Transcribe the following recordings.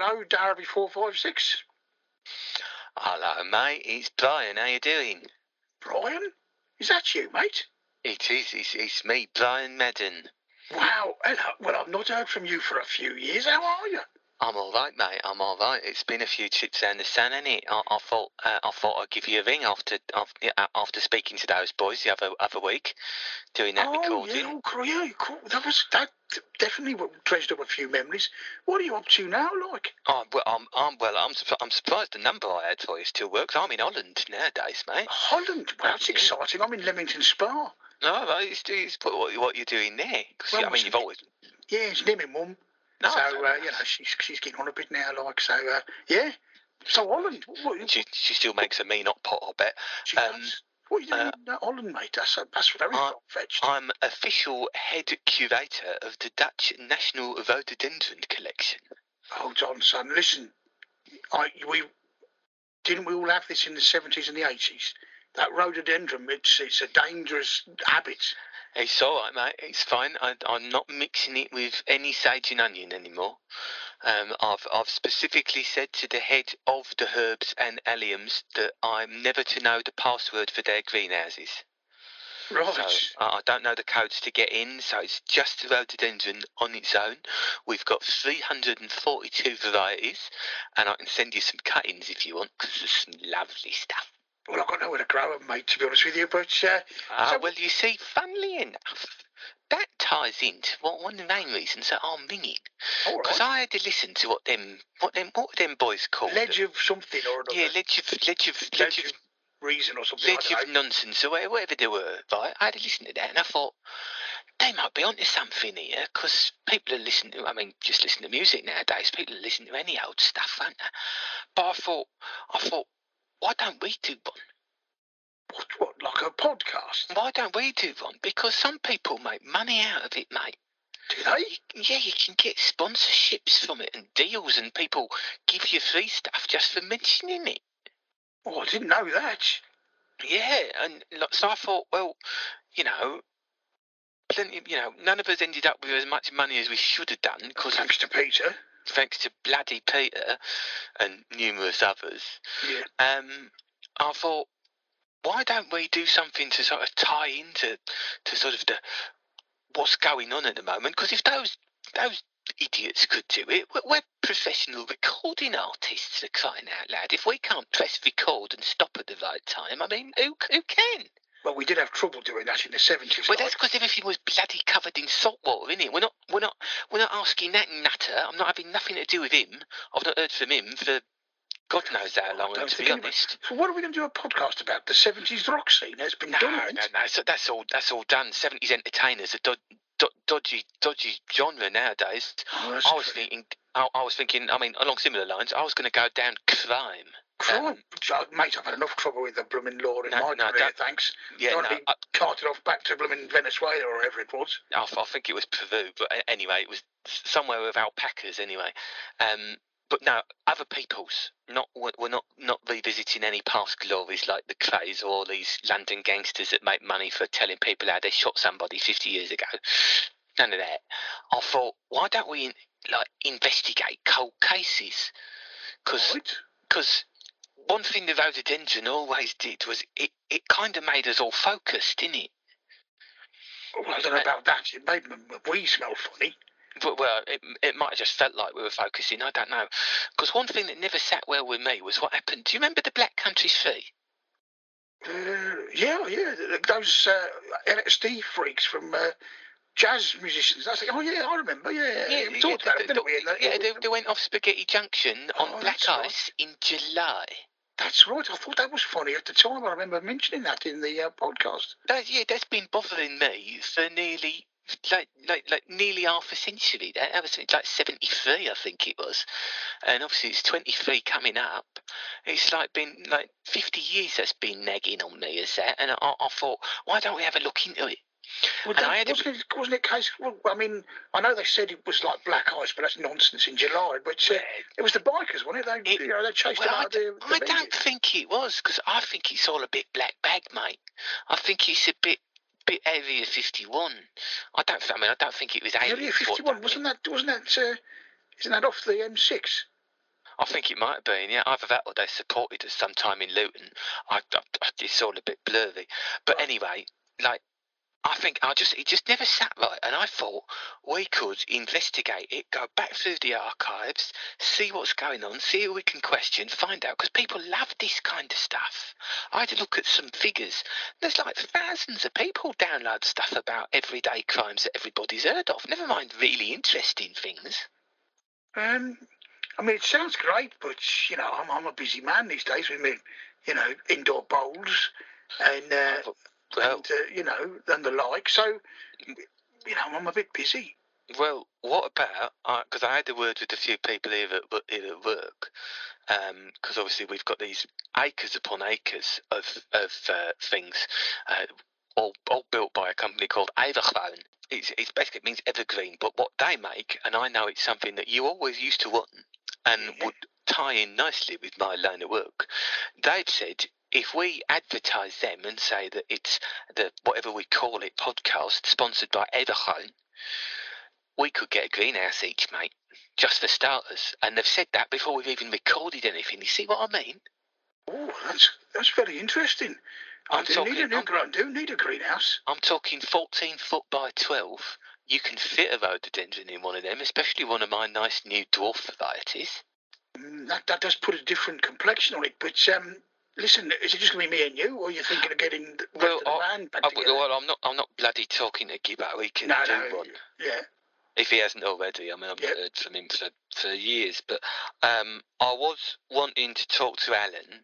hello, Darby four five six. Hello, mate. It's Brian. How you doing? Brian, is that you, mate? It is. It's, it's me, Brian Madden. Wow. Hello. Well, I've not heard from you for a few years. How are you? I'm all right, mate. I'm all right. It's been a few trips down the sun, ain't it? I, I thought uh, I thought I'd give you a ring after after, after speaking to those boys the other other week, doing that oh, recording. yeah, oh, cool, yeah, cool. That was that definitely treasured up a few memories. What are you up to now, like? Oh, well, I'm, I'm well. I'm surprised, I'm surprised the number I had for you still works. I'm in Holland nowadays, mate. Holland. Well, that's exciting. I'm in Leamington Spa. No, right. It's, it's what, what you're doing there. Well, I mean, you've always. Yeah, it's near my mum. No, so uh, you know, she's she's getting on a bit now, like so. Uh, yeah. So Holland. What, she, she still makes a mean hot pot, I bet. she um, does. What are you doing uh, in Holland, mate? That's that's very I- fetched. I'm official head curator of the Dutch National Rhododendron Collection. Hold on, son. Listen, I we didn't we all have this in the seventies and the eighties. That rhododendron, it's, it's a dangerous habit. It's all right, mate. It's fine. I, I'm not mixing it with any sage and onion anymore. Um, I've I've specifically said to the head of the herbs and alliums that I'm never to know the password for their greenhouses. Right. So I I don't know the codes to get in, so it's just the rhododendron on its own. We've got 342 varieties, and I can send you some cuttings if you want, because there's some lovely stuff. Well, I've got nowhere to grow 'em, mate, to be honest with you. But uh, Ah, So- well, you see, funnily enough, that ties into what one of the main reasons that I'm ringing. Because right. I had to listen to what them, what them, what were them boys called? Ledge of something or another. yeah, ledge of, ledge of, ledge Ledge of, reason or something. ledge I of know. nonsense or whatever they were. Right, I had to listen to that, and I thought they might be onto something here. Because people are listening to, I mean, just listen to music nowadays. People are listening to any old stuff, aren't they? But I thought, I thought, why don't we do one? What, what, like a podcast? Why don't we do one? Because some people make money out of it, mate. Do they? Yeah, you can get sponsorships from it and deals, and people give you free stuff just for mentioning it. Oh, I didn't know that. Yeah, and like, so I thought, well, you know, plenty, you know, none of us ended up with as much money as we should have done because Thanks to Peter. Thanks to bloody Peter and numerous others. Yeah. Um, I thought, why don't we do something to sort of tie into to sort of the what's going on at the moment? Because if those those idiots could do it, we're, we're professional recording artists. For crying out loud! If we can't press record and stop at the right time, I mean, who who can? Well, we did have trouble doing that in the seventies. Well, that's because everything was bloody covered in salt water, innit? We're not, we're not, we're not asking that nutter. I'm not having nothing to do with him. I've not heard from him for God knows how long. To be anybody- honest. So what are we going to do a podcast about? The seventies rock scene has been No, done. no, no. So that's all. That's all done. Seventies entertainers are do- do- dodgy, dodgy genre nowadays. Oh, I was true. thinking. I, I was thinking. I mean, along similar lines, I was going to go down crime. Um, Oh, mate, I've had enough trouble with the blooming law in No, my no, career, thanks. yeah, Don't no, be I, carted off back to blooming Venezuela or wherever it was. I, I think it was Peru, but anyway, it was somewhere with alpacas. Anyway, um, but no, other people's. Not we're not not revisiting any past glories like the Krays or all these London gangsters that make money for telling people how they shot somebody fifty years ago. None of that. I thought, why don't we like investigate cold cases? Because Right? One thing the voted engine always did was it, it kind of made us all focused, didn't it? Well, I don't know about that. It made we smell funny. But, well, it, it might have just felt like we were focusing. I don't know. Because one thing that never sat well with me was what happened. Do you remember the Black Country Three? Uh, yeah, yeah. Those uh, LSD freaks from uh, jazz musicians. I think, oh yeah, I remember. Yeah, yeah. we talked about they, it, didn't we? the- yeah, they, they went off Spaghetti Junction on Oh, Black that's right. Ice in July. That's right. I thought that was funny at the time. I remember mentioning that in the uh, podcast. That, yeah, that's been bothering me for nearly like like like nearly half a century. That, was like seventy three, I think it was, and obviously it's twenty three coming up. It's like been like fifty years that's been nagging on me as that, and I, I thought, why don't we have a look into it? Well, And that, I wasn't, it, wasn't it case? Well, I mean, I know they said it was like black ice, but that's nonsense in July. But uh, it was the bikers, wasn't it? They, It- you know, they chased Well, them I, of the, the I don't think it was because I think it's all a bit black bag, mate. I think it's a bit bit Area fifty one. I don't. I mean, I don't think it was Area aliens 51 done wasn't it. that? Wasn't that? Uh, isn't that off the M6? I think it might have been, yeah. Either that or they supported us sometime in Luton. I, I, it's all a bit blurry. But anyway, like I think I just it just never sat right, and I thought we could investigate it, go back through the archives, see what's going on, see who we can question, find out because people love this kind of stuff. I had to look at some figures. There's like thousands of people download stuff about everyday crimes that everybody's heard of. Never mind really interesting things. Um, I mean, it sounds great, but you know, I'm I'm a busy man these days with me, you know, indoor bowls and. Uh, well, and, uh, you know, and the like. So, you know, I'm a bit busy. Well, what about because uh, I had a word with a few people here at, here at work, because um, obviously we've got these acres upon acres of of uh, things, uh, all all built by a company called Evergreen. It's, it's basically it means evergreen, but what they make, and I know it's something that you always used to want, and would tie in nicely with my line of work. They've said if we advertise them and say that it's the whatever we call it podcast sponsored by Evergreen, we could get a greenhouse each, mate, just for starters. And they've said that before we've even recorded anything. You see what I mean? Oh, that's that's very interesting. I'm I do talking, need a new, I do need a greenhouse. I'm talking 14 foot by 12. You can fit a rhododendron in one of them, especially one of my nice new dwarf varieties. Mm, that, that does put a different complexion on it, but um, listen, is it just going to be me and you, or are you thinking of getting the well, the I, band back I, together? Well, I'm not. I'm not bloody talking to Gibbo. We can no, do no, one. Yeah. If he hasn't already, I mean, I've yep. heard from him for, for years. But um, I was wanting to talk to Alan.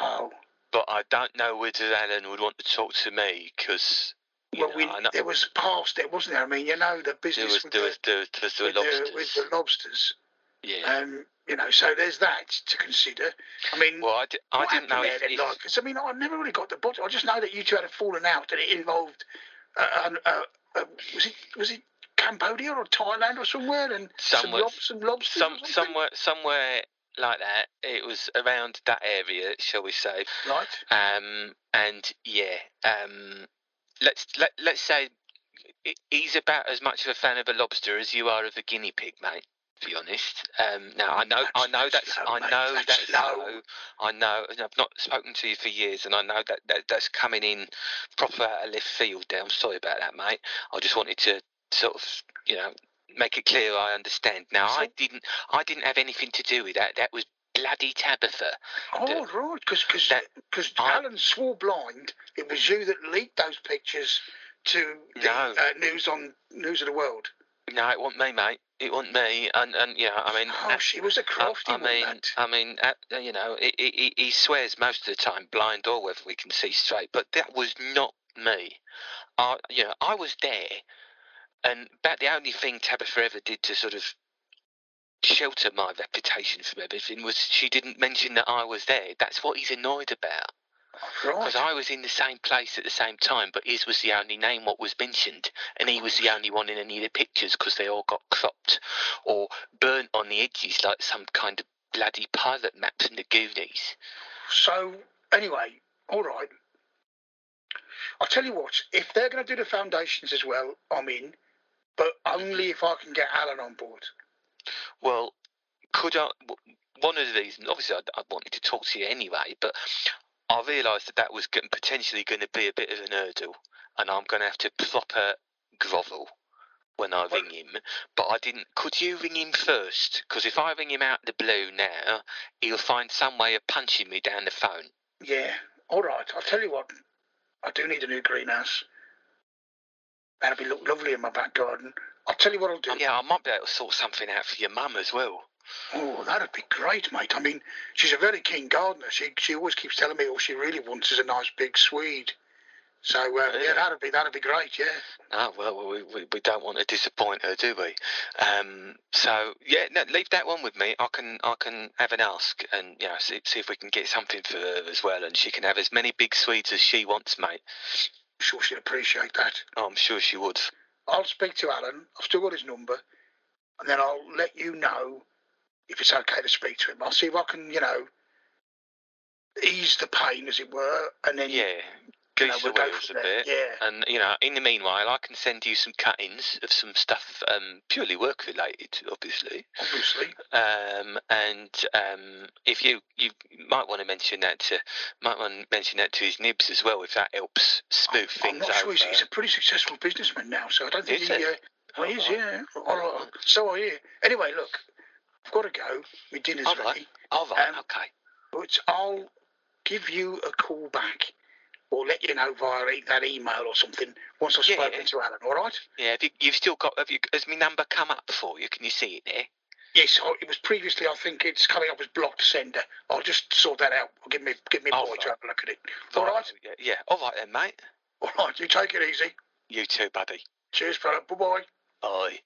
Oh. But I don't know whether Alan would want to talk to me because. Well, know, we, there was past there, wasn't there? I mean, you know, the business there was, with, there the, was, there was, there was, the, with the lobsters. Yeah. Um, you know, so there's that to consider. I mean, well, I, d- I didn't know if, if... like, cause, I mean, I never really got the bottom. I just know that you two had a fallen out, and it involved, uh, uh, uh, was it was it Cambodia or Thailand or somewhere, and somewhere, some, lob- some lobsters, some, somewhere, somewhere like that. It was around that area, shall we say? Right. Um, and yeah, um, let's let let's say he's about as much of a fan of a lobster as you are of a guinea pig, mate to be honest. Um, now I know, that's, I know that's, I know that's, low. I know, I've not spoken to you for years, and I know that, that that's coming in proper out of left field. There, I'm sorry about that, mate. I just wanted to sort of, you know, make it clear I understand. Now I didn't, I didn't have anything to do with that. That was bloody Tabitha. Oh the, right, because because Alan swore blind. It was you that leaked those pictures to the no. uh, news on News of the World. No, it wasn't me, mate it wasn't me, and and yeah, I mean, oh, she was a crafty I, I mean, that. I mean, uh, you know, he, he, he swears most of the time, blind or whether we can see straight, but that was not me. I, you know, I was there, and about the only thing Tabitha ever did to sort of shelter my reputation from everything was she didn't mention that I was there. That's what he's annoyed about. Because right. I was in the same place at the same time, but his was the only name what was mentioned, and he was the only one in any of the pictures because they all got cropped or burnt on the edges like some kind of bloody pilot maps in the Goonies. So anyway, all right. I'll tell you what. If they're going to do the foundations as well, I'm in, but only if I can get Alan on board. Well, could I? One of the reasons, obviously, I, I wanted to talk to you anyway, but I realised that that was potentially going to be a bit of an hurdle, and I'm going to have to proper grovel when I ring him. But I didn't. Could you ring him first? Because if I ring him out the blue now, he'll find some way of punching me down the phone. Yeah. All right. I'll tell you what. I do need a new greenhouse. That'll be look lovely in my back garden. I'll tell you what I'll do. Um, yeah, I might be able to sort something out for your mum as well. Oh, that'd be great, mate. I mean, she's a very keen gardener. She she always keeps telling me all she really wants is a nice big Swede. So uh, yeah. yeah, that'd be that'd be great. Yeah. Oh well, we, we, we don't want to disappoint her, do we? Um, so yeah, no, leave that one with me. I can I can have an ask and you know see, see if we can get something for her as well, and she can have as many big Swedes as she wants, mate. I'm sure she'd appreciate that. Oh, I'm sure she would. I'll speak to Alan. I've still got his number, and then I'll let you know if it's okay to speak to him. I'll see if I can, you know, ease the pain, as it were, and then yeah, goose we'll the wheels a bit. Yeah. And you know, in the meanwhile, I can send you some cuttings of some stuff um, purely work related, obviously. Obviously. Um, and um, if you you might want to mention that to might want to mention that to his nibs as well, if that helps smooth I'm things not over. sure he's, a pretty successful businessman now, so I don't think Is he. Uh, well, he is, Oh, yeah. All right. So I hear. Anyway, look, I've got to go. My dinner's All right. ready. All right. Um, okay. But I'll give you a call back or let you know via e- that email or something once I've Yeah. spoken to Alan, all right? Yeah. Have you, you've still got. Have you? Has my number come up for you? Can you see it there? Yes, I, it was previously, I think it's coming up as blocked sender. I'll just sort that out. I'll give me, give me a All boy right. to have a look at it. All right? Yeah. yeah. All right then, mate. All right, you take it easy. You too, buddy. Cheers, fella. Bye-bye. Bye.